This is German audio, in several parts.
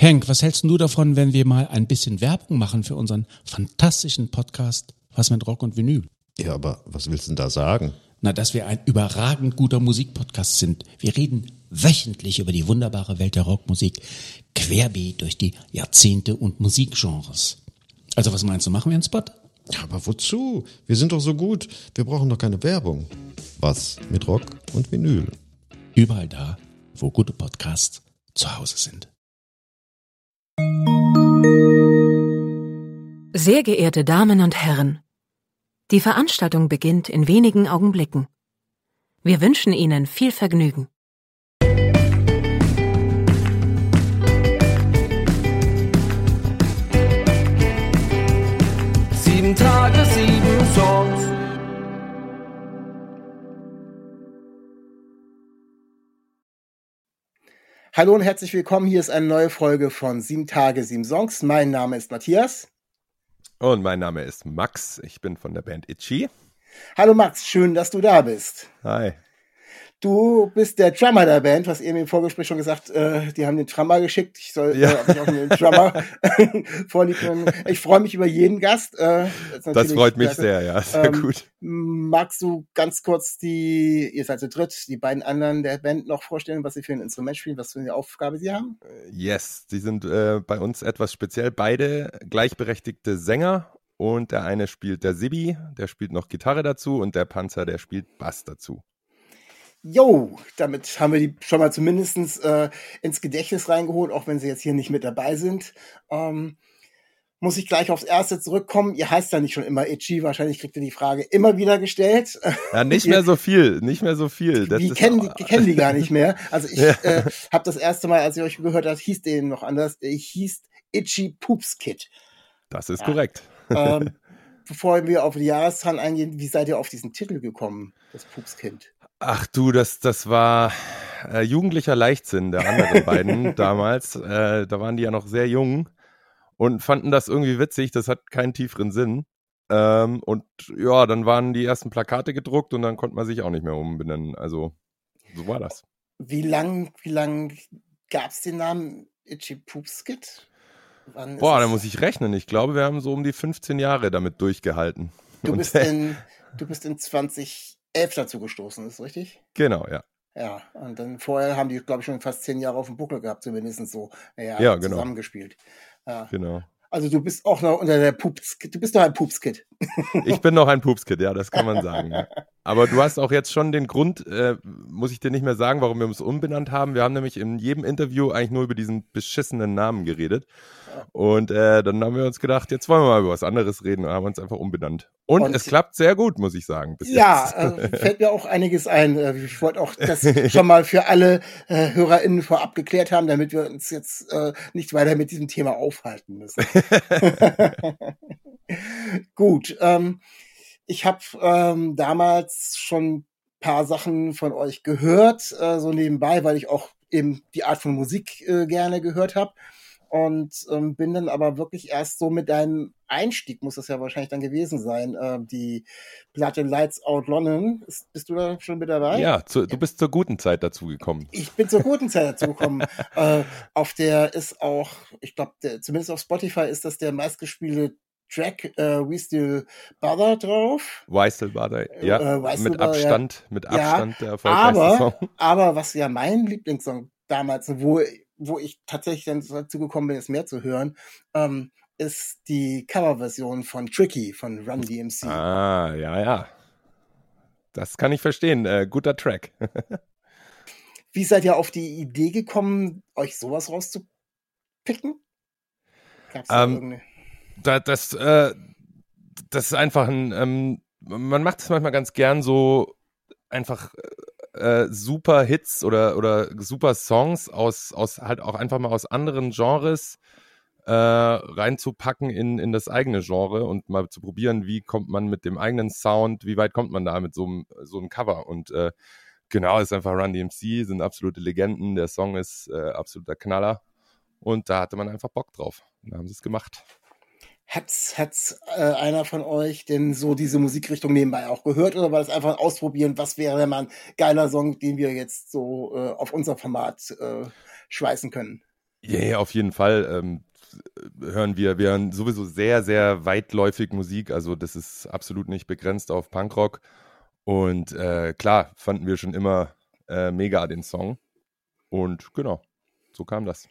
Henk, was hältst du davon, wenn wir mal ein bisschen Werbung machen für unseren fantastischen Podcast Was mit Rock und Vinyl? Ja, aber was willst du denn da sagen? Na, dass wir ein überragend guter Musikpodcast sind. Wir reden wöchentlich über die wunderbare Welt der Rockmusik, querbeet durch die Jahrzehnte und Musikgenres. Also was meinst du, machen wir einen Spot? Ja, aber wozu? Wir sind doch so gut. Wir brauchen doch keine Werbung. Was mit Rock und Vinyl? Überall da, wo gute Podcasts zu Hause sind. Sehr geehrte Damen und Herren, die Veranstaltung beginnt in wenigen Augenblicken. Wir wünschen Ihnen viel Vergnügen. Sieben Tage, sieben Songs. Hallo und herzlich willkommen. Hier ist eine neue Folge von Sieben Tage, sieben Songs. Mein Name ist Matthias. Und mein Name ist Max. Ich bin von der Band Itchy. Hallo Max, schön, dass du da bist. Hi. Du bist der Drummer der Band, was eben im Vorgespräch schon gesagt, äh, die haben den Drummer geschickt. Ich soll Ja. äh, mich auch den Drummer vorlieb nehmen. Ich freue mich über jeden Gast. Äh, Das natürlich freut mich klasse. sehr, ja. Sehr Ähm, gut. Magst du ganz kurz die, ihr seid zu dritt, die beiden anderen der Band noch vorstellen, was sie für ein Instrument spielen, was für eine Aufgabe sie haben? Yes, die sind äh, bei uns etwas speziell. Beide gleichberechtigte Sänger. Und der eine spielt der Sibi, der spielt noch Gitarre dazu. Und der Panzer, der spielt Bass dazu. Jo, damit haben wir die schon mal zumindestens äh, ins Gedächtnis reingeholt, auch wenn sie jetzt hier nicht mit dabei sind. Ähm, muss ich gleich aufs Erste zurückkommen. Ihr heißt ja nicht schon immer Itchy, wahrscheinlich kriegt ihr die Frage immer wieder gestellt. Ja, nicht mehr so viel, nicht mehr so viel. Das Die kennen, die, kennen die gar nicht mehr. Also ich Ja. äh, habe das erste Mal, als ich euch gehört habe, hieß den noch anders. Ich hieß Itchy Poops Kid. Das ist Ja. korrekt. Ähm, bevor wir auf die Jahreszahlen eingehen, wie seid ihr auf diesen Titel gekommen, das Poops Kind? Ach du, das, das war äh, jugendlicher Leichtsinn der anderen beiden damals. Äh, da waren die ja noch sehr jung und fanden das irgendwie witzig. Das hat keinen tieferen Sinn. Ähm, und ja, dann waren die ersten Plakate gedruckt und dann konnte man sich auch nicht mehr umbenennen. Also so war das. Wie lang, wie lang gab's den Namen Itchy Poops Kid? Wann ist Boah, da es- muss ich rechnen. Ich glaube, wir haben so um die 15 Jahre damit durchgehalten. Du bist in, du bist in 2011 dazu gestoßen, ist richtig? Genau, ja. Ja, und dann vorher haben die, glaube ich, schon fast zehn Jahre auf dem Buckel gehabt, zumindest so ja, Ja, genau. zusammengespielt. Ja. Genau. Also du bist auch noch unter der Pups, du bist doch ein Pupskid. Ich bin noch ein Pupskid, ja, das kann man sagen. Ja. Aber du hast auch jetzt schon den Grund, äh, muss ich dir nicht mehr sagen, warum wir uns umbenannt haben. Wir haben nämlich in jedem Interview eigentlich nur über diesen beschissenen Namen geredet. Und äh, dann haben wir uns gedacht, jetzt wollen wir mal über was anderes reden und haben uns einfach umbenannt. Und, Und- es klappt sehr gut, muss ich sagen. Ja, äh, fällt mir auch einiges ein. Äh, Ich wollte auch das schon mal für alle äh, HörerInnen vorab geklärt haben, damit wir uns jetzt äh, nicht weiter mit diesem Thema aufhalten müssen. Gut, ähm, ich habe ähm, damals schon ein paar Sachen von euch gehört, äh, so nebenbei, weil ich auch eben die Art von Musik äh, gerne gehört habe. Und ähm, bin dann aber wirklich erst so mit deinem Einstieg, muss das ja wahrscheinlich dann gewesen sein, äh, die Platte Lights Out London. Ist, bist du da schon mit dabei? ja, zu, du bist zur guten Zeit dazu gekommen. Ich bin zur guten Zeit dazu gekommen. äh, auf der ist auch, ich glaube, zumindest auf Spotify ist das der meistgespielte Track äh, We Still Bother drauf. Weisel war da, ja, Äh, Weisel mit ja. Abstand, mit Ja, Abstand der erfolgreichste Aber, Song. aber was ja mein Lieblingssong damals, wo, wo ich tatsächlich dann dazu gekommen bin, es mehr zu hören, ähm, ist die Coverversion von Tricky von Run DMC. Ah, ja, ja. Das kann ich verstehen. Äh, guter Track. Wie seid ihr auf die Idee gekommen, euch sowas rauszupicken? Gab's da Ähm, irgendeine? Da, das, äh, das ist einfach ein, ähm, man macht es manchmal ganz gern so einfach äh, super Hits oder, oder super Songs aus, aus halt auch einfach mal aus anderen Genres äh, reinzupacken in, in das eigene Genre und mal zu probieren, wie kommt man mit dem eigenen Sound, wie weit kommt man da mit so einem, so Cover und äh, genau, ist einfach Run DMC, sind absolute Legenden, der Song ist äh, absoluter Knaller und da hatte man einfach Bock drauf. Und da haben sie es gemacht. Hat's, hat's äh, einer von euch denn so diese Musikrichtung nebenbei auch gehört oder war das einfach ein Ausprobieren, was wäre denn mal ein geiler Song, den wir jetzt so äh, auf unser Format äh, schweißen können? Ja, yeah, auf jeden Fall. Ähm, hören wir, wir hören sowieso sehr, sehr weitläufig Musik. Also das ist absolut nicht begrenzt auf Punkrock. Und äh, klar, fanden wir schon immer äh, mega den Song. Und genau, so kam das.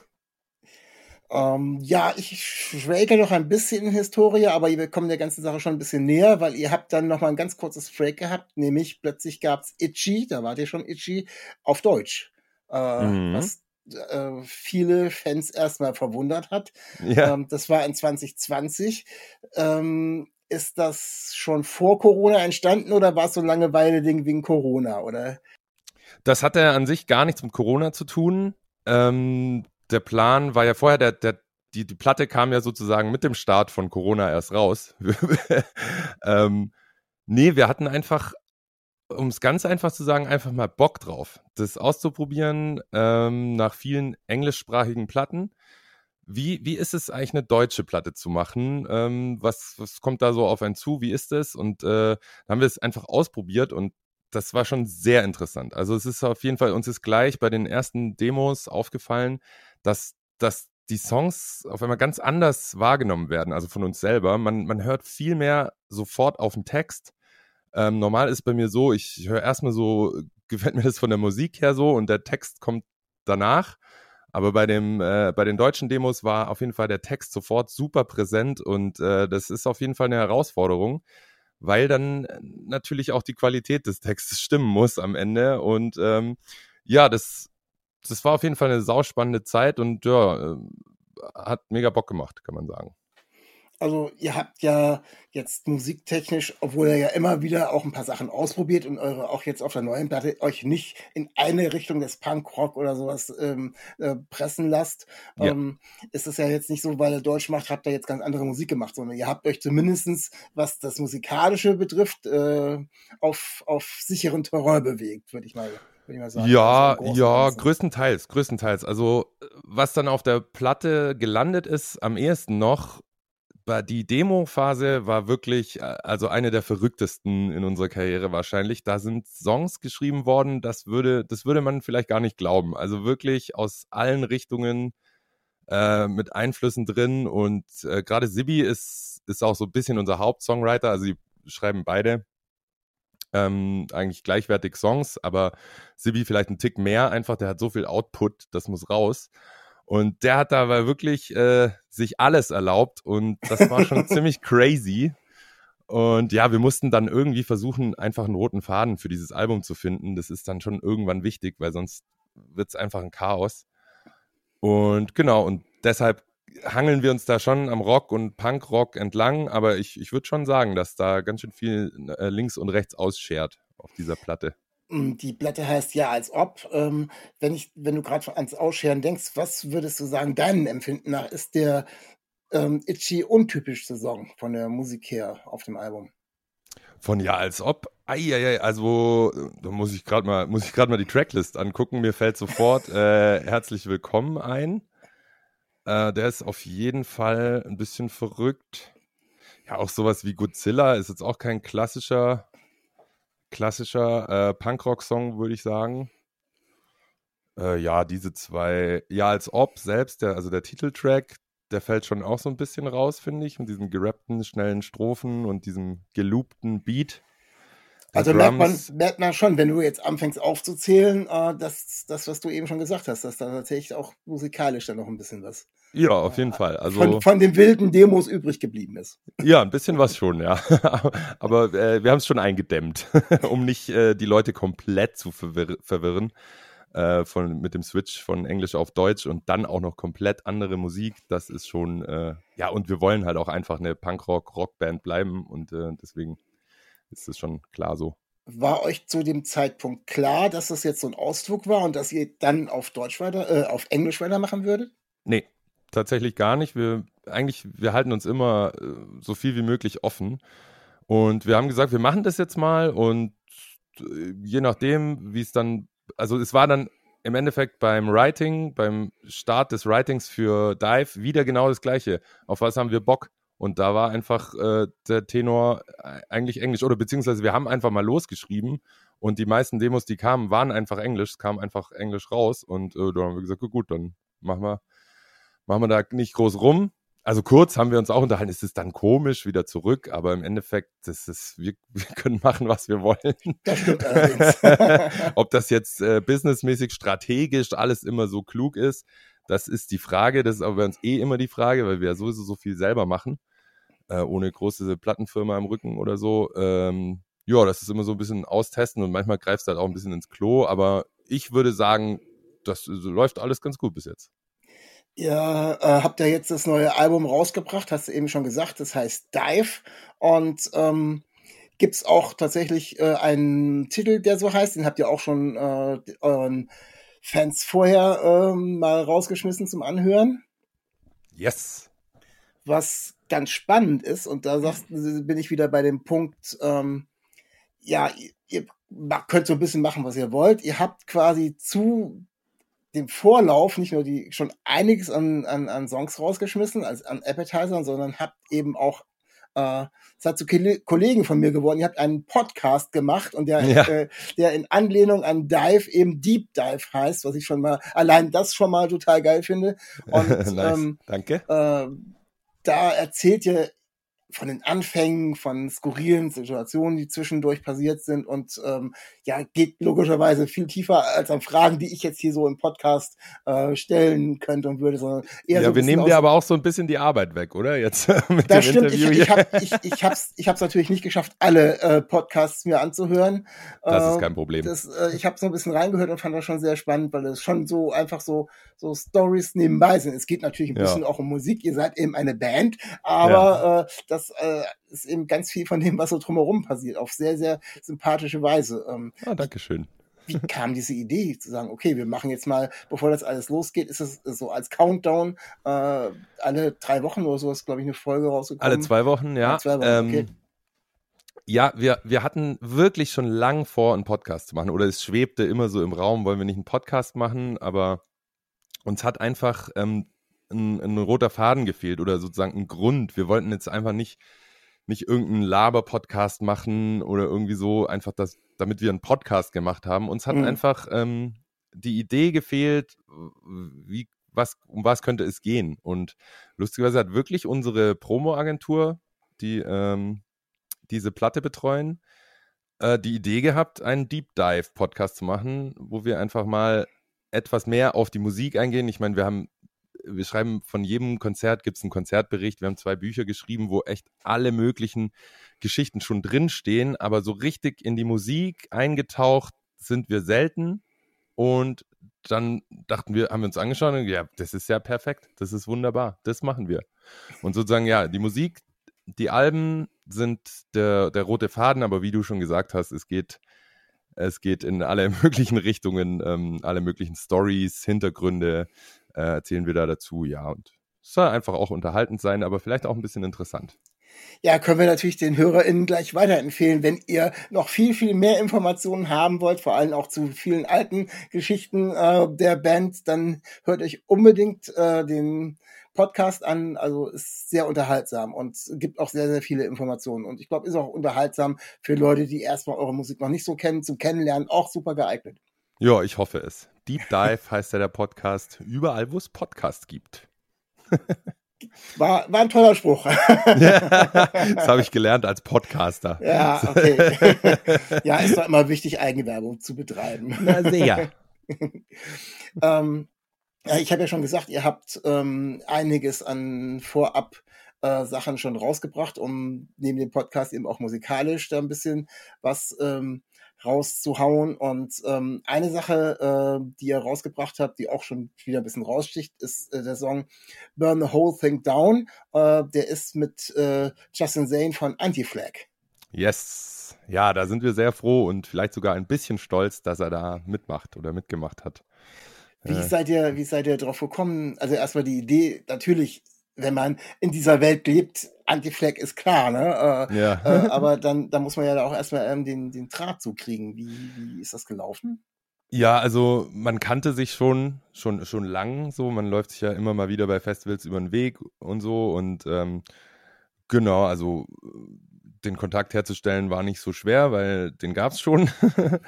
Ähm, ja, ich schwelge noch ein bisschen in Historie, aber wir kommen der ganzen Sache schon ein bisschen näher, weil ihr habt dann noch mal ein ganz kurzes Break gehabt, nämlich plötzlich gab's Itchy, da wart ihr schon Itchy, auf Deutsch. Äh, mhm. Was äh, viele Fans erstmal verwundert hat. Ja. Ähm, das war in 2020. Ähm, ist das schon vor Corona entstanden oder war es so ein Langeweile-Ding wegen Corona, oder? Das hatte an sich gar nichts mit Corona zu tun. Ähm, der Plan war ja vorher, der, der, die, die Platte kam ja sozusagen mit dem Start von Corona erst raus. ähm, nee, wir hatten einfach, um es ganz einfach zu sagen, einfach mal Bock drauf, das auszuprobieren ähm, nach vielen englischsprachigen Platten. Wie, wie ist es eigentlich, eine deutsche Platte zu machen? Ähm, was, was kommt da so auf einen zu? Wie ist es? Und äh, haben wir es einfach ausprobiert und das war schon sehr interessant. Also es ist auf jeden Fall, uns ist gleich bei den ersten Demos aufgefallen, dass, dass die Songs auf einmal ganz anders wahrgenommen werden, also von uns selber. Man, man hört viel mehr sofort auf den Text. Ähm, normal ist bei mir so, ich höre erstmal so, gefällt mir das von der Musik her so und der Text kommt danach. Aber bei, dem, äh, bei den deutschen Demos war auf jeden Fall der Text sofort super präsent und äh, das ist auf jeden Fall eine Herausforderung, weil dann natürlich auch die Qualität des Textes stimmen muss am Ende. Und ähm, ja, das das war auf jeden Fall eine sauspannende Zeit und ja, äh, hat mega Bock gemacht, kann man sagen. Also ihr habt ja jetzt musiktechnisch, obwohl ihr ja immer wieder auch ein paar Sachen ausprobiert und eure auch jetzt auf der neuen Platte euch nicht in eine Richtung des Punkrock oder sowas ähm, äh, pressen lasst, ja. ähm, ist es ja jetzt nicht so, weil ihr Deutsch macht, habt ihr jetzt ganz andere Musik gemacht, sondern ihr habt euch zumindestens, was das Musikalische betrifft, äh, auf, auf sicheren Terrain bewegt, würde ich mal Sagen, ja, ja, größtenteils, größtenteils. Also, was dann auf der Platte gelandet ist, am ehesten noch, war die Demo-Phase war wirklich, äh, also eine der verrücktesten in unserer Karriere wahrscheinlich. Da sind Songs geschrieben worden, das würde, das würde man vielleicht gar nicht glauben. Also wirklich aus allen Richtungen äh, mit Einflüssen drin und äh, gerade Sibi ist, ist auch so ein bisschen unser Hauptsongwriter, also die schreiben beide ähm, eigentlich gleichwertig Songs, aber Sibi vielleicht einen Tick mehr, einfach, der hat so viel Output, das muss raus. Und der hat da wirklich äh, sich alles erlaubt und das war schon ziemlich crazy. Und ja, wir mussten dann irgendwie versuchen, einfach einen roten Faden für dieses Album zu finden. Das ist dann schon irgendwann wichtig, weil sonst wird es einfach ein Chaos. Und genau, und deshalb hangeln wir uns da schon am Rock und Punkrock entlang, aber ich, ich würde schon sagen, dass da ganz schön viel äh, links und rechts ausschert auf dieser Platte. Mm, die Platte heißt ja als ob. Ähm, wenn ich, wenn du gerade ans Ausscheren denkst, was würdest du sagen, deinem Empfinden nach ist der ähm, Itchy untypischste Song von der Musik her auf dem Album? Von ja als ob. Eieiei, also da muss ich gerade mal, muss ich gerade mal die Tracklist angucken. Mir fällt sofort äh, herzlich willkommen ein. Äh, der ist auf jeden Fall ein bisschen verrückt. Ja, auch sowas wie Godzilla ist jetzt auch kein klassischer, klassischer äh, Punkrock-Song, würde ich sagen. Äh, ja, diese zwei, ja, als ob selbst, der, also der Titeltrack, der fällt schon auch so ein bisschen raus, finde ich, mit diesen gerappten, schnellen Strophen und diesem geloopten Beat. Also merkt man, merkt man schon, wenn du jetzt anfängst aufzuzählen, äh, dass das, was du eben schon gesagt hast, dass da tatsächlich auch musikalisch dann noch ein bisschen was. Ja, auf jeden äh, Fall. Also von, von den wilden Demos übrig geblieben ist. Ja, ein bisschen was schon, ja. Aber äh, wir haben es schon eingedämmt, um nicht äh, die Leute komplett zu verwirr verwirren. Äh, von, mit dem Switch von Englisch auf Deutsch und dann auch noch komplett andere Musik. Das ist schon, äh, ja, und wir wollen halt auch einfach eine Punkrock-Rockband bleiben und äh, deswegen ist es schon klar so. War euch zu dem Zeitpunkt klar, dass das jetzt so ein Ausdruck war und dass ihr dann auf Deutsch weiter, äh, auf Englisch weitermachen würdet? Nee, tatsächlich gar nicht. Wir eigentlich, wir halten uns immer äh, so viel wie möglich offen. Und wir haben gesagt, wir machen das jetzt mal und äh, je nachdem, wie es dann, also es war dann im Endeffekt beim Writing, beim Start des Writings für Dive wieder genau das Gleiche. Auf was haben wir Bock? Und da war einfach äh, der Tenor äh, eigentlich Englisch. Oder beziehungsweise wir haben einfach mal losgeschrieben und die meisten Demos, die kamen, waren einfach Englisch. Es kam einfach Englisch raus. Und äh, da haben wir gesagt, gut, dann machen wir, machen wir da nicht groß rum. Also kurz haben wir uns auch unterhalten, ist es dann komisch wieder zurück, aber im Endeffekt, das ist, wir, wir können machen, was wir wollen. Das stimmt allerdings. Ob das jetzt äh, businessmäßig, strategisch alles immer so klug ist, das ist die Frage. Das ist aber bei uns eh immer die Frage, weil wir ja sowieso so viel selber machen, äh, ohne große Plattenfirma im Rücken oder so. Ähm, ja, das ist immer so ein bisschen austesten und manchmal greifst du halt auch ein bisschen ins Klo, aber ich würde sagen, das äh, läuft alles ganz gut bis jetzt. Ihr äh, habt ja jetzt das neue Album rausgebracht, hast du eben schon gesagt, das heißt Dive. Und ähm, gibt es auch tatsächlich äh, einen Titel, der so heißt, den habt ihr auch schon äh, euren Fans vorher ähm, mal rausgeschmissen zum Anhören. Yes. Was ganz spannend ist, und da sagst, bin ich wieder bei dem Punkt, ähm, ja, ihr könnt so ein bisschen machen, was ihr wollt. Ihr habt quasi zu dem Vorlauf nicht nur die schon einiges an, an, an Songs rausgeschmissen, als an Appetizern, sondern habt eben auch äh, seid zu Kollegen von mir geworden. Ihr habt einen Podcast gemacht und der, ja. äh, der in Anlehnung an Dive eben Deep Dive heißt, was ich schon mal, allein das schon mal total geil finde. Und nice. ähm, danke. Äh, da erzählt ihr von den Anfängen, von skurrilen Situationen, die zwischendurch passiert sind und ähm, ja, geht logischerweise viel tiefer als an Fragen, die ich jetzt hier so im Podcast äh, stellen könnte und würde, sondern eher Ja, so wir nehmen dir aber auch so ein bisschen die Arbeit weg, oder? Jetzt mit das dem stimmt, Interview ich, ich habe ich, ich hab's, ich hab's natürlich nicht geschafft, alle äh, Podcasts mir anzuhören. Das ist Äh, kein Problem. Das, äh, ich habe so ein bisschen reingehört und fand das schon sehr spannend, weil es schon so einfach so so Stories nebenbei sind. Es geht natürlich ein Ja. bisschen auch um Musik. Ihr seid eben eine Band, aber äh, das äh, ist eben ganz viel von dem, was so drumherum passiert, auf sehr sehr sympathische Weise. Ähm, Ah, Dankeschön. wie kam diese Idee zu sagen, okay, wir machen jetzt mal, bevor das alles losgeht, ist es so als Countdown äh, alle drei Wochen oder so ist, glaube ich, eine Folge rausgekommen. Alle zwei Wochen, ja. Alle zwei Wochen, ähm, okay. Ja, wir, wir hatten wirklich schon lang vor, einen Podcast zu machen. Oder es schwebte immer so im Raum, wollen wir nicht einen Podcast machen, aber uns hat einfach ähm, ein, ein roter Faden gefehlt oder sozusagen ein Grund. Wir wollten jetzt einfach nicht, nicht irgendeinen Laber-Podcast machen oder irgendwie so, einfach das, damit wir einen Podcast gemacht haben. Uns hat Mhm. einfach ähm, die Idee gefehlt, wie, was, um was könnte es gehen. Und lustigerweise hat wirklich unsere Promo-Agentur, die ähm, diese Platte betreuen, äh, die Idee gehabt, einen Deep Dive Podcast zu machen, wo wir einfach mal etwas mehr auf die Musik eingehen. Ich meine, wir haben, wir schreiben von jedem Konzert gibt es einen Konzertbericht. Wir haben zwei Bücher geschrieben, wo echt alle möglichen Geschichten schon drinstehen, aber so richtig in die Musik eingetaucht sind wir selten. Und dann dachten wir, haben wir uns angeschaut und ja, das ist ja perfekt, das ist wunderbar, das machen wir. Und sozusagen, ja, die Musik, die Alben sind der, der rote Faden, aber wie du schon gesagt hast, es geht, es geht in alle möglichen Richtungen, ähm, alle möglichen Stories, Hintergründe äh, erzählen wir da dazu, ja. Und es soll einfach auch unterhaltend sein, aber vielleicht auch ein bisschen interessant. Ja, können wir natürlich den HörerInnen gleich weiterempfehlen, wenn ihr noch viel, viel mehr Informationen haben wollt, vor allem auch zu vielen alten Geschichten äh, der Band, dann hört euch unbedingt äh, den Podcast an. Also ist sehr unterhaltsam und gibt auch sehr, sehr viele Informationen. Und ich glaube, ist auch unterhaltsam für Leute, die erstmal eure Musik noch nicht so kennen, zum Kennenlernen auch super geeignet. Ja, ich hoffe es. Deep Dive heißt ja der Podcast, überall, wo es Podcasts gibt. War, war ein toller Spruch. das habe ich gelernt als Podcaster. ja, okay. ja, ist doch immer wichtig, Eigenwerbung zu betreiben. Na sehr. ähm, ja, ich habe ja schon gesagt, ihr habt ähm, einiges an vorab äh, Sachen schon rausgebracht, um neben dem Podcast eben auch musikalisch da ein bisschen was ähm, rauszuhauen. Und ähm, eine Sache, äh, die ihr rausgebracht habt, die auch schon wieder ein bisschen raussticht, ist äh, der Song Burn the Whole Thing Down. Äh, der ist mit äh, Justin Zane von Anti-Flag. Yes. Ja, da sind wir sehr froh und vielleicht sogar ein bisschen stolz, dass er da mitmacht oder mitgemacht hat. Wie Äh. seid ihr, wie seid ihr drauf gekommen? Also erstmal die Idee, natürlich, wenn man in dieser Welt lebt, Anti-Flag ist klar, ne? Äh, Ja. äh, aber dann, da muss man ja auch erstmal ähm, den, den Draht zukriegen. Wie, wie ist das gelaufen? Ja, also man kannte sich schon, schon, schon lang so. Man läuft sich ja immer mal wieder bei Festivals über den Weg und so. Und ähm, genau, also den Kontakt herzustellen war nicht so schwer, weil den gab es schon.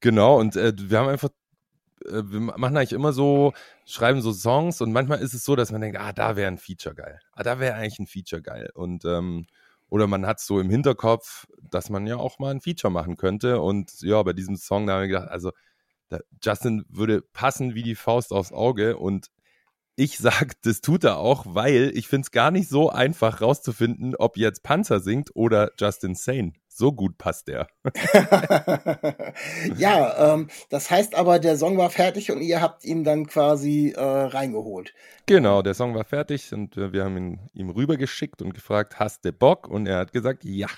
genau, und äh, wir haben einfach äh, wir machen eigentlich immer so, schreiben so Songs und manchmal ist es so, dass man denkt, ah, da wäre ein Feature geil. Ah, da wäre eigentlich ein Feature geil. Und ähm, oder man hat so im Hinterkopf, dass man ja auch mal ein Feature machen könnte. Und ja, bei diesem Song, da haben wir gedacht, also da, Justin würde passen wie die Faust aufs Auge und ich sag, das tut er auch, weil ich finde es gar nicht so einfach rauszufinden, ob jetzt Panzer singt oder Justin Sane. So gut passt der. ja, ähm, das heißt aber, der Song war fertig und ihr habt ihn dann quasi äh, reingeholt. Genau, der Song war fertig und äh, wir haben ihn ihm rübergeschickt und gefragt, hast du Bock? Und er hat gesagt, ja.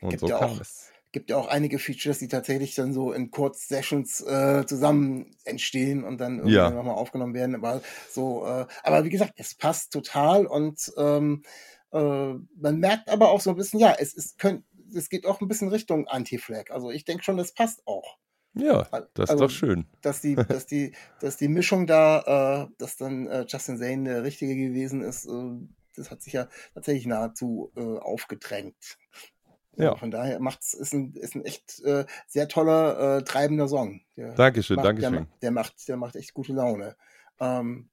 Und Gibt so ja kam auch- es. Gibt ja auch einige Features, die tatsächlich dann so in Kurz-Sessions äh, zusammen entstehen und dann irgendwie Ja. nochmal aufgenommen werden. Aber so, äh, aber wie gesagt, es passt total und ähm, äh, man merkt aber auch so ein bisschen, ja, es ist könnt, es geht auch ein bisschen Richtung Anti-Flag. Also ich denke schon, das passt auch. Ja, das ist Also- doch schön. dass die, dass die, dass die Mischung da, äh, dass dann äh, Justin Zane der richtige gewesen ist, äh, das hat sich ja tatsächlich nahezu äh, aufgedrängt. Ja. Von daher macht's, ist ein, ist ein echt äh, sehr toller, äh, treibender Song. Der Dankeschön, macht, der, Dankeschön. ma- der macht, der macht echt gute Laune. Ähm,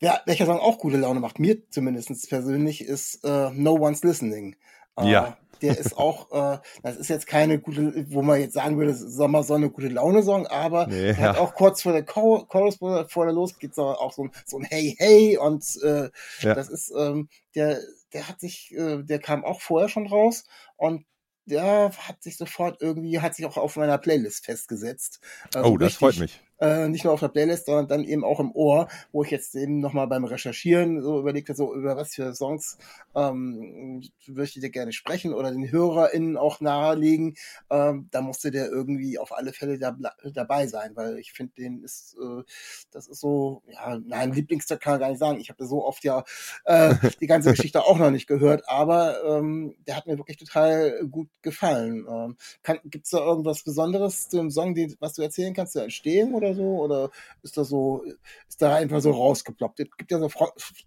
ja, welcher Song auch gute Laune macht, mir zumindest persönlich, ist äh, No One's Listening. Ja. Der ist auch, äh, das ist jetzt keine gute, wo man jetzt sagen würde, Sommer soll eine gute Laune-Song, aber Nee, der hat ja. auch kurz vor der Chor- Chorus, bevor der losgeht, so, auch so ein, so ein Hey Hey und äh, Ja. das ist, ähm, der, der hat sich, äh, der kam auch vorher schon raus und der hat sich sofort irgendwie, hat sich auch auf meiner Playlist festgesetzt. Also oh, das richtig, freut mich. Äh, nicht nur auf der Playlist, sondern dann eben auch im Ohr, wo ich jetzt eben nochmal beim Recherchieren so überlegt habe, so über was für Songs ähm, möchte ich dir gerne sprechen oder den HörerInnen auch nahelegen. Ähm, da musste der irgendwie auf alle Fälle da, dabei sein, weil ich finde, den ist, äh, das ist so, ja, nein, Lieblingstag kann ich gar nicht sagen. Ich habe so oft ja äh, die ganze Geschichte auch noch nicht gehört, aber ähm, der hat mir wirklich total gut gefallen. Ähm, kann, gibt's da irgendwas Besonderes zu dem Song, den, was du erzählen kannst, der entstehen oder so? Oder ist das so, ist da einfach so rausgeploppt? Es gibt ja so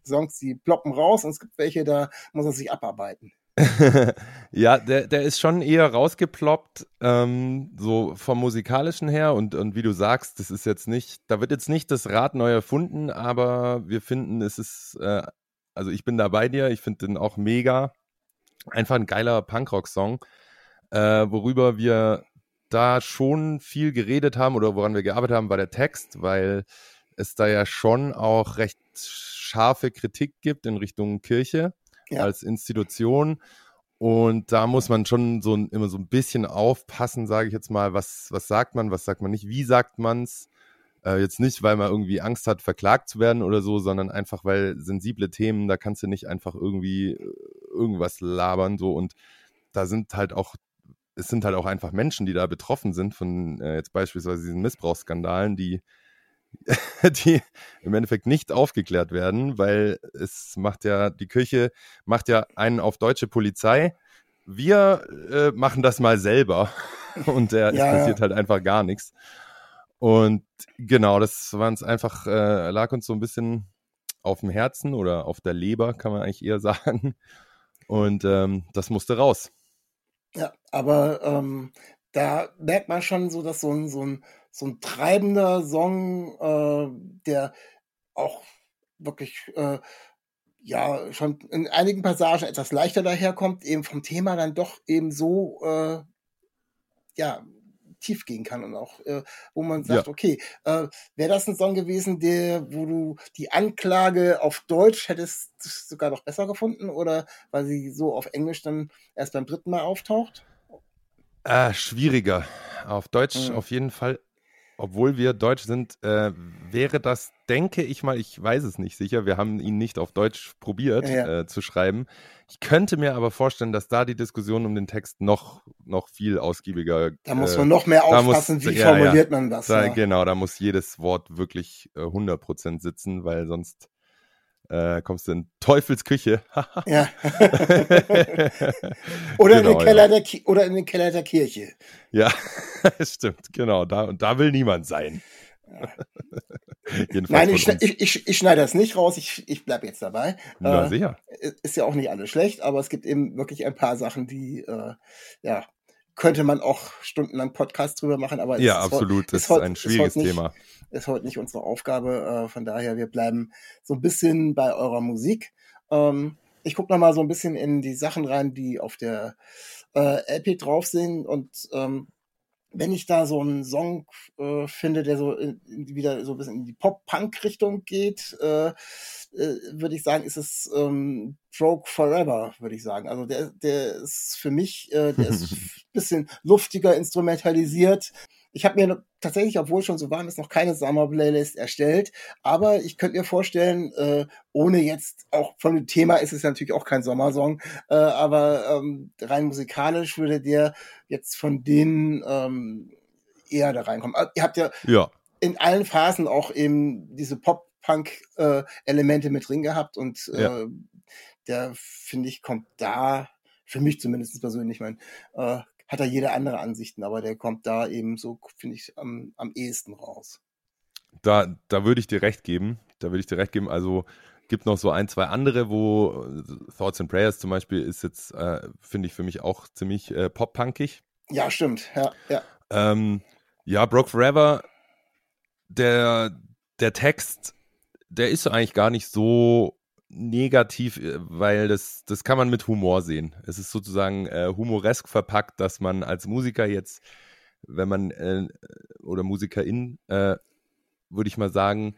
Songs, die ploppen raus und es gibt welche, da muss er sich abarbeiten. ja, der, der ist schon eher rausgeploppt, ähm, so vom musikalischen her und, und wie du sagst, das ist jetzt nicht, da wird jetzt nicht das Rad neu erfunden, aber wir finden, es ist, äh, also ich bin da bei dir, ich finde den auch mega, einfach ein geiler Punkrock-Song, äh, worüber wir da schon viel geredet haben oder woran wir gearbeitet haben, war der Text, weil es da ja schon auch recht scharfe Kritik gibt in Richtung Kirche Ja. als Institution. Und da muss man schon so immer so ein bisschen aufpassen, sage ich jetzt mal, was, was sagt man, was sagt man nicht, wie sagt man's. Äh, jetzt nicht, weil man irgendwie Angst hat, verklagt zu werden oder so, sondern einfach, weil sensible Themen, da kannst du nicht einfach irgendwie äh, irgendwas labern, so. Und da sind halt auch, es sind halt auch einfach Menschen, die da betroffen sind von äh, jetzt beispielsweise diesen Missbrauchsskandalen, die die im Endeffekt nicht aufgeklärt werden, weil es macht ja, die Kirche macht ja einen auf deutsche Polizei. Wir äh, machen das mal selber und äh, es Ja, ja. passiert halt einfach gar nichts. Und genau, das war uns einfach, äh, lag uns so ein bisschen auf dem Herzen oder auf der Leber, kann man eigentlich eher sagen. Und ähm, das musste raus. Ja, aber ähm, da merkt man schon so, dass so ein, so ein, so ein treibender Song, äh, der auch wirklich, äh, ja, schon in einigen Passagen etwas leichter daherkommt, eben vom Thema dann doch eben so, äh, ja, tief gehen kann und auch, äh, wo man sagt, Ja. okay, äh, wäre das ein Song gewesen, der, wo du die Anklage auf Deutsch hättest sogar noch besser gefunden oder weil sie so auf Englisch dann erst beim dritten Mal auftaucht? Äh, schwieriger. Auf Deutsch Mhm. auf jeden Fall. Obwohl wir Deutsch sind, äh, wäre das, denke ich mal, ich weiß es nicht sicher, wir haben ihn nicht auf Deutsch probiert Ja, ja. Äh, zu schreiben. Ich könnte mir aber vorstellen, dass da die Diskussion um den Text noch, noch viel ausgiebiger. Da muss äh, man noch mehr da muss- aufpassen, wie ja, ja. formuliert man das. Da, ja. Genau, da muss jedes Wort wirklich äh, 100% sitzen, weil sonst äh, kommst du in Teufels Küche. Ja. oder, in Genau, den Keller ja. der Ki oder in den Keller der Kirche. Ja, stimmt, genau. Da, und da will niemand sein. Nein, ich, ich, ich, ich schneide das nicht raus, ich, ich bleibe jetzt dabei. Na, Äh, sicher. ist ja auch nicht alles schlecht, aber es gibt eben wirklich ein paar Sachen, die, äh, ja, könnte man auch stundenlang Podcast drüber machen, aber Ja, es ist absolut. Das ist heut- ein schwieriges heut nicht, Thema. Ist heute nicht unsere Aufgabe. Äh, von daher, wir bleiben so ein bisschen bei eurer Musik. Ähm, ich gucke noch mal so ein bisschen in die Sachen rein, die auf der äh, LP drauf sind und ähm, wenn ich da so einen Song äh, finde, der so in, wieder so ein bisschen in die Pop-Punk-Richtung geht, äh, äh, würde ich sagen, ist es ähm, Broke Forever, würde ich sagen. Also der, der ist für mich, äh, der ist bisschen luftiger instrumentalisiert. Ich habe mir tatsächlich, obwohl schon so warm ist, noch keine Summer-Playlist erstellt, aber ich könnte mir vorstellen, äh, ohne jetzt auch von dem Thema ist es natürlich auch kein Sommersong, äh, aber ähm, rein musikalisch würde der jetzt von denen ähm, eher da reinkommen. Also, ihr habt ja Ja. in allen Phasen auch eben diese Pop-Punk-Elemente mit drin gehabt und Ja. äh, der, finde ich, kommt da, für mich zumindest persönlich, mein, äh, hat er jede andere Ansichten, aber der kommt da eben so, finde ich, am, am ehesten raus. Da, da würde ich dir recht geben. Da würde ich dir recht geben. Also gibt noch so ein, zwei andere, wo äh, Thoughts and Prayers zum Beispiel ist jetzt, äh, finde ich für mich auch ziemlich äh, pop-punkig. Ja, stimmt, ja, ja. Ähm, ja, Broke Forever, der, der Text, der ist eigentlich gar nicht so negativ, äh, weil das, das kann man mit Humor sehen. Es ist sozusagen äh, humoresk verpackt, dass man als Musiker jetzt, wenn man äh, oder Musikerin, äh, würde ich mal sagen,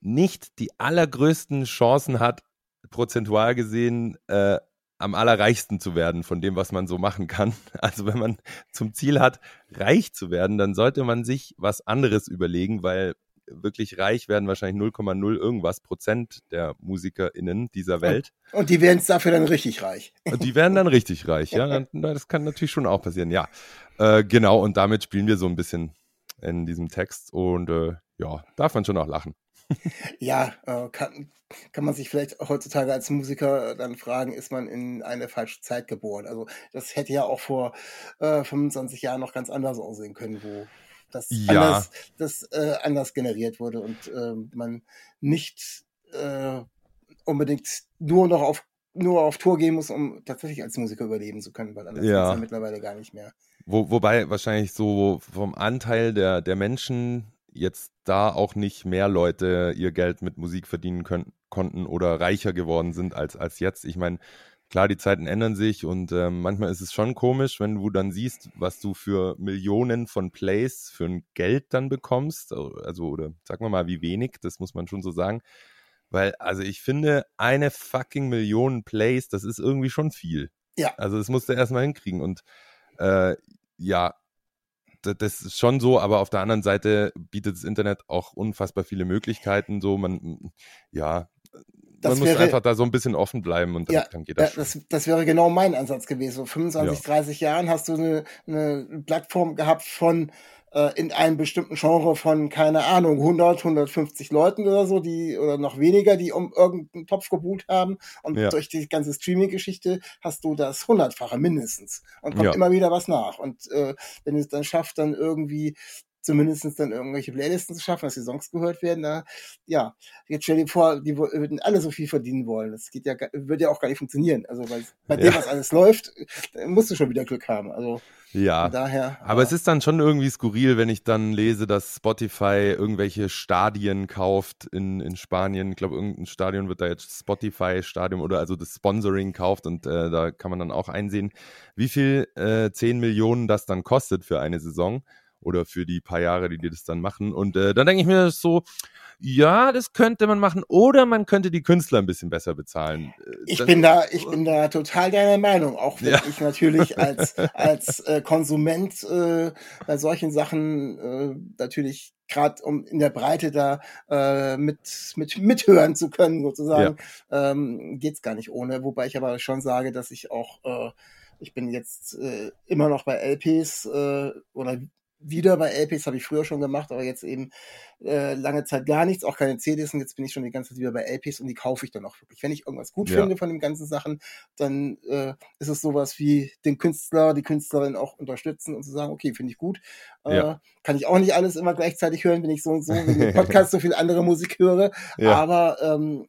nicht die allergrößten Chancen hat, prozentual gesehen, äh, am allerreichsten zu werden von dem, was man so machen kann. Also wenn man zum Ziel hat, reich zu werden, dann sollte man sich was anderes überlegen, weil wirklich reich werden wahrscheinlich 0,0 irgendwas Prozent der MusikerInnen dieser Welt. Und die werden es dafür dann richtig reich. Und die werden dann richtig reich, ja. Das kann natürlich schon auch passieren, ja. Äh, genau, und damit spielen wir so ein bisschen in diesem Text und äh, ja, darf man schon auch lachen. Ja, äh, kann, kann man sich vielleicht heutzutage als Musiker dann fragen, ist man in eine falsche Zeit geboren? Also das hätte ja auch vor äh, 25 Jahren noch ganz anders aussehen können, wo das, Ja. anders, das äh, anders generiert wurde und äh, man nicht äh, unbedingt nur noch auf nur auf Tour gehen muss, um tatsächlich als Musiker überleben zu können, weil anders Ja. ja mittlerweile gar nicht mehr. Wo, wobei wahrscheinlich so vom Anteil der, der Menschen jetzt da auch nicht mehr Leute ihr Geld mit Musik verdienen können, konnten oder reicher geworden sind als, als jetzt. Ich meine, klar, die Zeiten ändern sich und ähm, manchmal ist es schon komisch, wenn du dann siehst, was du für Millionen von Plays für ein Geld dann bekommst. Also, oder sag mal mal, wie wenig, das muss man schon so sagen. Weil, also ich finde, eine fucking Million Plays, das ist irgendwie schon viel. Ja. Also das musst du erstmal hinkriegen. Und äh, ja, das ist schon so, aber auf der anderen Seite bietet das Internet auch unfassbar viele Möglichkeiten. So, man, ja, Das man muss wäre- einfach da so ein bisschen offen bleiben und dann, Ja, dann geht Ja, das das, das wäre genau mein Ansatz gewesen. So 25, 30 Jahren hast du eine, eine Plattform gehabt von äh, in einem bestimmten Genre von, keine Ahnung, 100, 150 Leuten oder so, die oder noch weniger, die um irgendeinen Topf gebucht haben. Und Ja. durch die ganze Streaming-Geschichte hast du das hundertfache mindestens. Und kommt Ja. immer wieder was nach. Und äh, wenn es dann schafft, dann irgendwie zumindest dann irgendwelche Playlisten zu schaffen, dass die Songs gehört werden, da, ja, jetzt stell dir vor, die würden alle so viel verdienen wollen. Das geht ja, würde ja auch gar nicht funktionieren. Also, weil bei dem, Ja. was alles läuft, äh, musst du schon wieder Glück haben. Also, Ja. daher. Aber es ist dann schon irgendwie skurril, wenn ich dann lese, dass Spotify irgendwelche Stadien kauft in, in Spanien. Ich glaube, irgendein Stadion wird da jetzt Spotify-Stadion oder also das Sponsoring kauft und äh, da kann man dann auch einsehen, wie viel äh, 10 Millionen das dann kostet für eine Saison oder für die paar Jahre, die die das dann machen. Und äh, dann denke ich mir so, ja, das könnte man machen oder man könnte die Künstler ein bisschen besser bezahlen. Äh, Ich das- bin da, ich bin da total deiner Meinung, auch wenn Ja. ich natürlich als als äh, Konsument äh, bei solchen Sachen äh, natürlich gerade um in der Breite da äh, mit mit mithören zu können sozusagen, ähm, geht's gar nicht ohne. Wobei ich aber schon sage, dass ich auch äh, ich bin jetzt äh, immer noch bei LPs äh, oder wieder bei LPs habe ich früher schon gemacht, aber jetzt eben äh, lange Zeit gar nichts, auch keine CDs und jetzt bin ich schon die ganze Zeit wieder bei LPs und die kaufe ich dann auch wirklich. Wenn ich irgendwas gut Ja. finde von den ganzen Sachen, dann äh, ist es sowas wie den Künstler, die Künstlerin auch unterstützen und zu sagen, okay, finde ich gut. Äh, Ja. Kann ich auch nicht alles immer gleichzeitig hören, wenn ich so und so, wenn ich Podcast so viel andere Musik höre, Ja. aber ähm,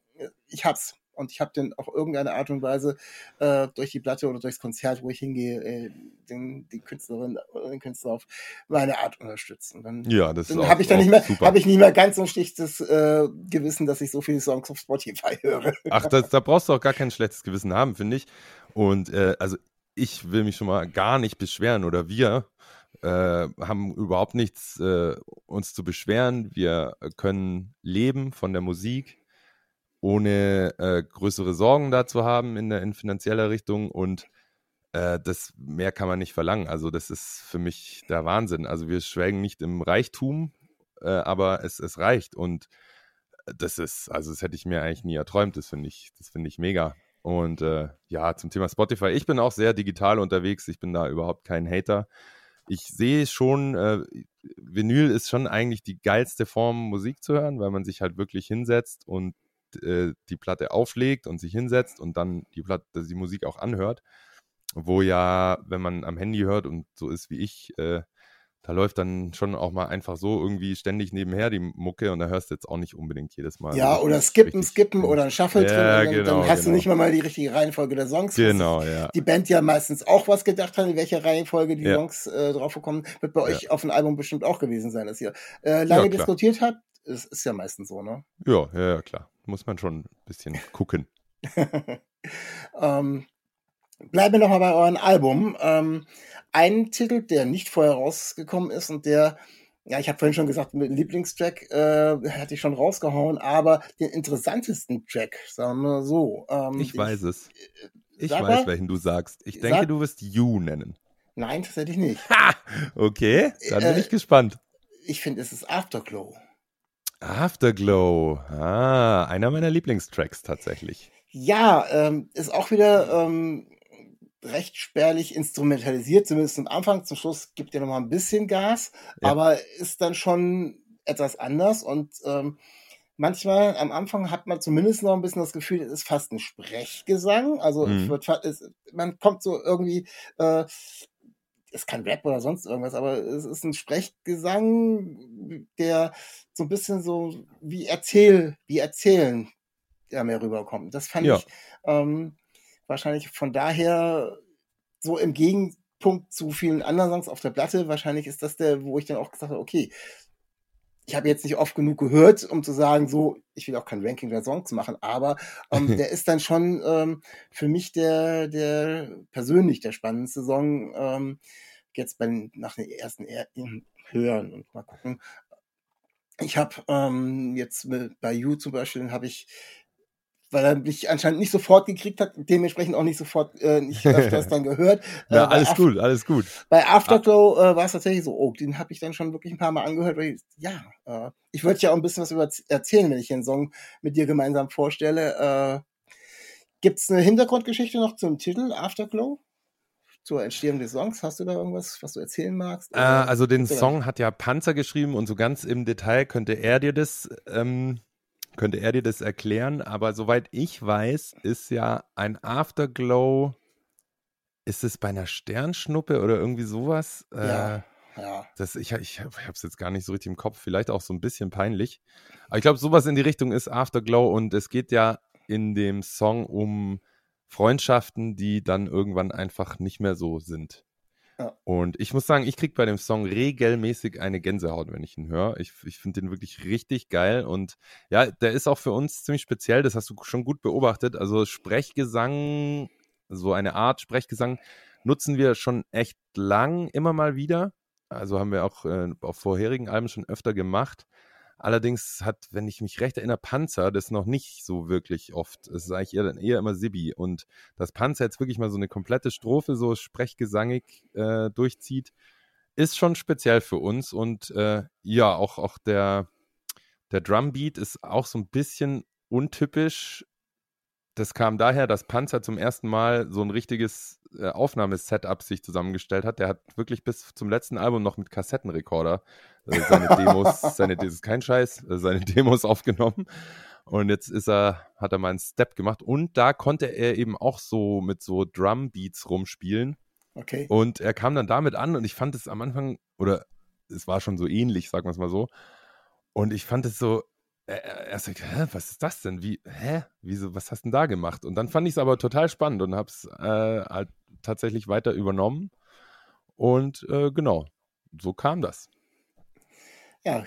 ich hab's. Und ich habe den auf irgendeine Art und Weise äh, durch die Platte oder durchs Konzert, wo ich hingehe, äh, den, die Künstlerin oder den Künstler auf meine Art unterstützt. Und dann, Ja, das dann habe ich dann nicht mehr, habe ich nicht mehr ganz so ein schlichtes äh, Gewissen, dass ich so viele Songs auf Spotify höre. Ach, das, da brauchst du auch gar kein schlechtes Gewissen haben, finde ich. Und äh, also ich will mich schon mal gar nicht beschweren oder wir äh, haben überhaupt nichts äh, uns zu beschweren. Wir können leben von der Musik, ohne äh, größere Sorgen da zu haben in, der, in finanzieller Richtung und äh, das mehr kann man nicht verlangen. Also das ist für mich der Wahnsinn. Also wir schwelgen nicht im Reichtum, äh, aber es, es reicht und das ist, also das hätte ich mir eigentlich nie erträumt. Das finde ich, das finde ich mega. Und äh, ja, zum Thema Spotify. Ich bin auch sehr digital unterwegs. Ich bin da überhaupt kein Hater. Ich sehe schon, äh, Vinyl ist schon eigentlich die geilste Form, Musik zu hören, weil man sich halt wirklich hinsetzt und äh, die Platte auflegt und sich hinsetzt und dann die Platte, die Musik auch anhört. Wo ja, wenn man am Handy hört und so ist wie ich, äh, da läuft dann schon auch mal einfach so irgendwie ständig nebenher die Mucke und da hörst du jetzt auch nicht unbedingt jedes Mal. Ja, so oder skippen, skippen oder ein Shuffle Ja, drin. Und dann, genau, dann hast genau. du nicht mal, mal die richtige Reihenfolge der Songs. Genau, ja. Die Band ja meistens auch was gedacht hat, in welcher Reihenfolge die Ja. Songs äh, draufgekommen. Wird bei Ja. euch auf dem Album bestimmt auch gewesen sein, dass ihr äh, lange Ja, diskutiert habt. Es ist ja meistens so, ne? Ja, ja, ja, klar. Muss man schon ein bisschen gucken. ähm, bleiben wir nochmal bei eurem Album. Ähm, ein Titel, der nicht vorher rausgekommen ist und der, ja, ich habe vorhin schon gesagt, mit Lieblingstrack äh, hatte ich schon rausgehauen, aber den interessantesten Track, sagen wir so. Ähm, Ich weiß es. Ich sag weiß, mal. welchen du sagst. Ich Sag- denke, du wirst You nennen. Nein, tatsächlich nicht. Ha! Okay, dann bin Äh, ich gespannt. Ich finde, es ist Afterglow. Afterglow. Ah, einer meiner Lieblingstracks tatsächlich. Ja, ähm, ist auch wieder ähm, recht spärlich instrumentalisiert, zumindest am Anfang. Zum Schluss gibt er noch mal ein bisschen Gas, Ja. aber ist dann schon etwas anders und ähm, manchmal am Anfang hat man zumindest noch ein bisschen das Gefühl, es ist fast ein Sprechgesang. Also Mhm. wird, es, man kommt so irgendwie, äh, ist kein Rap oder sonst irgendwas, aber es ist ein Sprechgesang, der so ein bisschen so wie erzähl, wie erzählen ja mehr rüberkommt. Das fand Ja. ich ähm, wahrscheinlich von daher so im Gegenpunkt zu vielen anderen Songs auf der Platte. Wahrscheinlich ist das der, wo ich dann auch gesagt habe, okay, ich habe jetzt nicht oft genug gehört, um zu sagen, so, ich will auch kein Ranking der Songs machen, aber ähm, der ist dann schon ähm, für mich der, der persönlich der spannendste Song. Ähm, jetzt bei, nach den ersten er Hören und mal gucken. Ich habe ähm, jetzt mit, bei You zum Beispiel, habe ich, weil er mich anscheinend nicht sofort gekriegt hat, dementsprechend auch nicht sofort, äh, nicht öfters dann gehört. Ja, Äh, alles Af- gut, alles gut. Bei Afterglow äh, war es tatsächlich so, oh, den habe ich dann schon wirklich ein paar Mal angehört, weil ich, ja, äh, ich wollte ja auch ein bisschen was über erzählen, wenn ich den Song mit dir gemeinsam vorstelle. Äh, Gibt es eine Hintergrundgeschichte noch zum Titel Afterglow? Zur Entstehung des Songs? Hast du da irgendwas, was du erzählen magst? Äh, also den Song hat ja Panzer geschrieben und so ganz im Detail könnte er dir das, ähm, könnte er dir das erklären. Aber soweit ich weiß, ist ja ein Afterglow, ist es bei einer Sternschnuppe oder irgendwie sowas? Ja. Äh, Ja. das, ich ich, ich habe es jetzt gar nicht so richtig im Kopf, vielleicht auch so ein bisschen peinlich. Aber ich glaube, sowas in die Richtung ist Afterglow und es geht ja in dem Song um Freundschaften, die dann irgendwann einfach nicht mehr so sind. Und ich muss sagen, ich kriege bei dem Song regelmäßig eine Gänsehaut, wenn ich ihn höre. Ich, ich finde den wirklich richtig geil und ja, der ist auch für uns ziemlich speziell, das hast du schon gut beobachtet. Also Sprechgesang, so eine Art Sprechgesang nutzen wir schon echt lang immer mal wieder. Also haben wir auch äh, auf vorherigen Alben schon öfter gemacht. Allerdings hat, wenn ich mich recht erinnere, Panzer das noch nicht so wirklich oft. Es ist eigentlich eher, eher immer Sibi. Und dass Panzer jetzt wirklich mal so eine komplette Strophe so sprechgesangig äh, durchzieht, ist schon speziell für uns. Und äh, ja, auch, auch der, der Drumbeat ist auch so ein bisschen untypisch. Das kam daher, dass Panzer zum ersten Mal so ein richtiges äh, Aufnahmesetup sich zusammengestellt hat. Der hat wirklich bis zum letzten Album noch mit Kassettenrekorder äh, seine Demos, seine, das ist kein Scheiß, äh, seine Demos aufgenommen. Und jetzt ist er, hat er mal einen Step gemacht und da konnte er eben auch so mit so Drumbeats rumspielen. Okay. Und er kam dann damit an und ich fand es am Anfang, oder es war schon so ähnlich, sagen wir es mal so. Und ich fand es so, er, sagt, hä, was ist das denn? Wie, hä? Wieso, was hast du denn da gemacht? Und dann fand ich es aber total spannend und habe es äh, halt tatsächlich weiter übernommen. Und äh, genau, so kam das. Ja,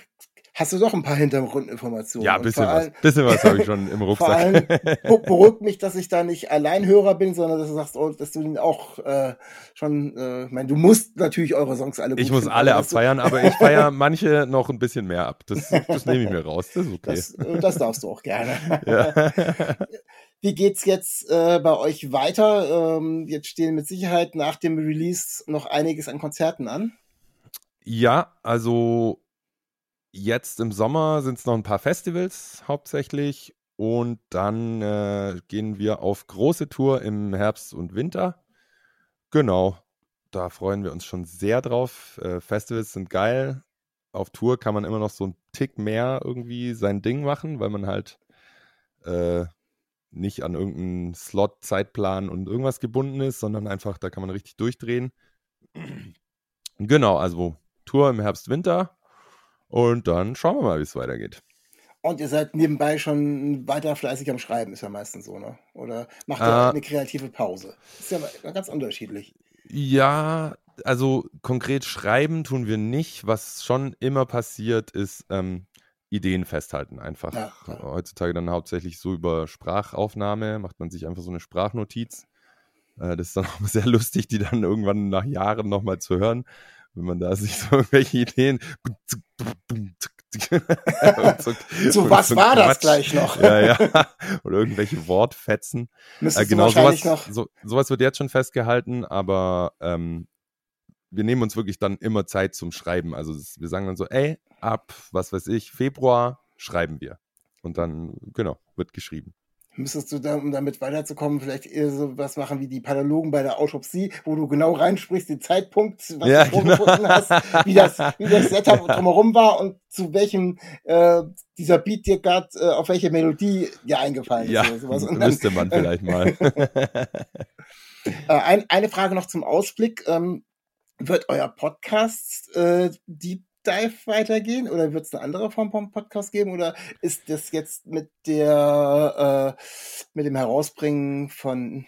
hast du doch ein paar Hintergrundinformationen. Ja, Und bisschen was. allem- Bisschen was habe ich schon im Vor allem Rucksack. be- beruhigt mich, dass ich da nicht Alleinhörer bin, sondern dass du sagst, oh, dass du auch äh, schon, äh, ich meine, du musst natürlich eure Songs alle Ich muss finden, alle abfeiern, aber ich feiere manche noch ein bisschen mehr ab. Das, das nehme ich mir raus. Das ist okay. Das, äh, das darfst du auch gerne. ja. Wie geht's jetzt äh, bei euch weiter? Ähm, jetzt stehen mit Sicherheit nach dem Release noch einiges an Konzerten an. ja, also jetzt im Sommer sind es noch ein paar Festivals hauptsächlich und dann äh, gehen wir auf große Tour im Herbst und Winter. Genau, da freuen wir uns schon sehr drauf. Äh, Festivals sind geil. Auf Tour kann man immer noch so einen Tick mehr irgendwie sein Ding machen, weil man halt äh, nicht an irgendeinen Slot, Zeitplan und irgendwas gebunden ist, sondern einfach, da kann man richtig durchdrehen. Genau, also Tour im Herbst, Winter und dann schauen wir mal, wie es weitergeht. Und ihr seid nebenbei schon weiter fleißig am Schreiben, ist ja meistens so, ne? Oder macht ihr Ah. eine kreative Pause? Ist ja ganz unterschiedlich. Ja, also konkret schreiben tun wir nicht. Was schon immer passiert, ist ähm, Ideen festhalten einfach. Ja, ja. Heutzutage dann hauptsächlich so über Sprachaufnahme, macht man sich einfach so eine Sprachnotiz. Äh, das ist dann auch sehr lustig, die dann irgendwann nach Jahren nochmal zu hören, wenn man da sich so irgendwelche Ideen. So, So was so war das Quatsch. gleich noch? Ja, ja. Oder irgendwelche Wortfetzen. Äh, genau, sowas, wahrscheinlich noch. so, sowas wird jetzt schon festgehalten, aber ähm, wir nehmen uns wirklich dann immer Zeit zum Schreiben. Also wir sagen dann so, ey, ab, was weiß ich, Februar schreiben wir. Und dann, genau, wird geschrieben. Müsstest du da, um damit weiterzukommen, vielleicht eher so was machen wie die Pathologen bei der Autopsie, wo du genau reinsprichst, den Zeitpunkt, was Ja, du vorgefunden genau. hast, wie das, wie das Setup drumherum war und zu welchem äh, dieser Beat dir gerade, äh, auf welche Melodie dir eingefallen ist oder sowas. Und dann, müsste man vielleicht mal. äh, ein, eine Frage noch zum Ausblick. Ähm, wird euer Podcast äh, Deep Dive weitergehen oder wird es eine andere Form von Podcast geben oder ist das jetzt mit der äh, mit dem Herausbringen von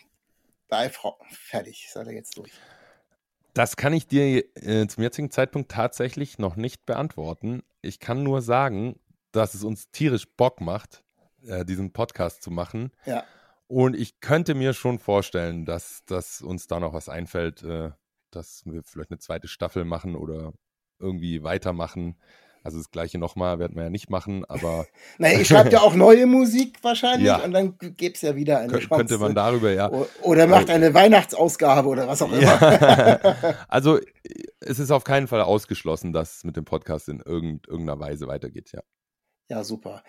Dive fertig? Seid ihr jetzt durch? Das kann ich dir äh, zum jetzigen Zeitpunkt tatsächlich noch nicht beantworten. Ich kann nur sagen, dass es uns tierisch Bock macht, äh, diesen Podcast zu machen. Ja. Und ich könnte mir schon vorstellen, dass, dass uns da noch was einfällt, äh, dass wir vielleicht eine zweite Staffel machen oder irgendwie weitermachen. Also das gleiche nochmal werden wir ja nicht machen, aber Naja, ihr schreibt ja auch neue Musik wahrscheinlich Ja. und dann gäbe es ja wieder eine kö- Chance. könnte man darüber ja. Oder macht eine Weihnachtsausgabe oder was auch immer. ja. Also es ist auf keinen Fall ausgeschlossen, dass es mit dem Podcast in irgend, irgendeiner Weise weitergeht, ja. Ja, super.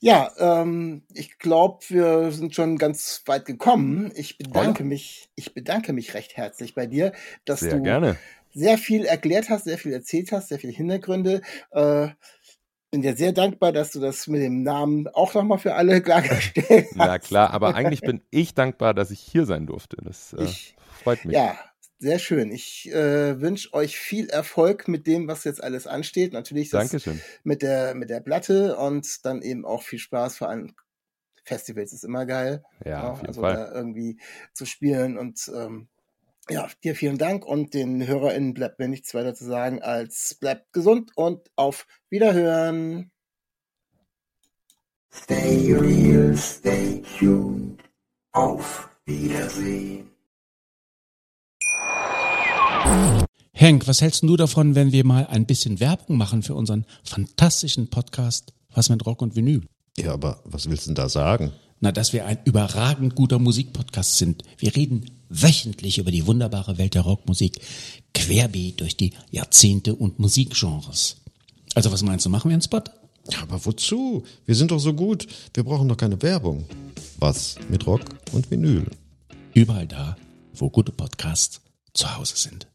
Ja, ähm, ich glaube, wir sind schon ganz weit gekommen. Ich bedanke mich, ich bedanke mich recht herzlich bei dir, dass Sehr du gerne. Sehr viel erklärt hast, sehr viel erzählt hast, sehr viele Hintergründe. Äh, bin dir sehr dankbar, dass du das mit dem Namen auch nochmal für alle klargestellt hast. Na klar, aber eigentlich bin ich dankbar, dass ich hier sein durfte. Das äh, Ich- freut mich. Ja, sehr schön. Ich äh, wünsche euch viel Erfolg mit dem, was jetzt alles ansteht. Natürlich das mit der mit der Platte und dann eben auch viel Spaß. Vor allem Festivals ist immer geil. Ja, auf jeden also Fall. da irgendwie zu spielen und ähm, ja, dir vielen Dank und den HörerInnen bleibt mir nichts weiter zu sagen als bleibt gesund und auf Wiederhören. Stay real, stay tuned. Auf Wiedersehen. Henk, was hältst du davon, wenn wir mal ein bisschen Werbung machen für unseren fantastischen Podcast Was mit Rock und Vinyl? Ja, aber was willst du denn da sagen? Na, dass wir ein überragend guter Musikpodcast sind. Wir reden wöchentlich über die wunderbare Welt der Rockmusik, querbeet durch die Jahrzehnte und Musikgenres. Also was meinst du, machen wir einen Spot? Ja, aber wozu? Wir sind doch so gut. Wir brauchen doch keine Werbung. Was mit Rock und Vinyl? Überall da, wo gute Podcasts zu Hause sind.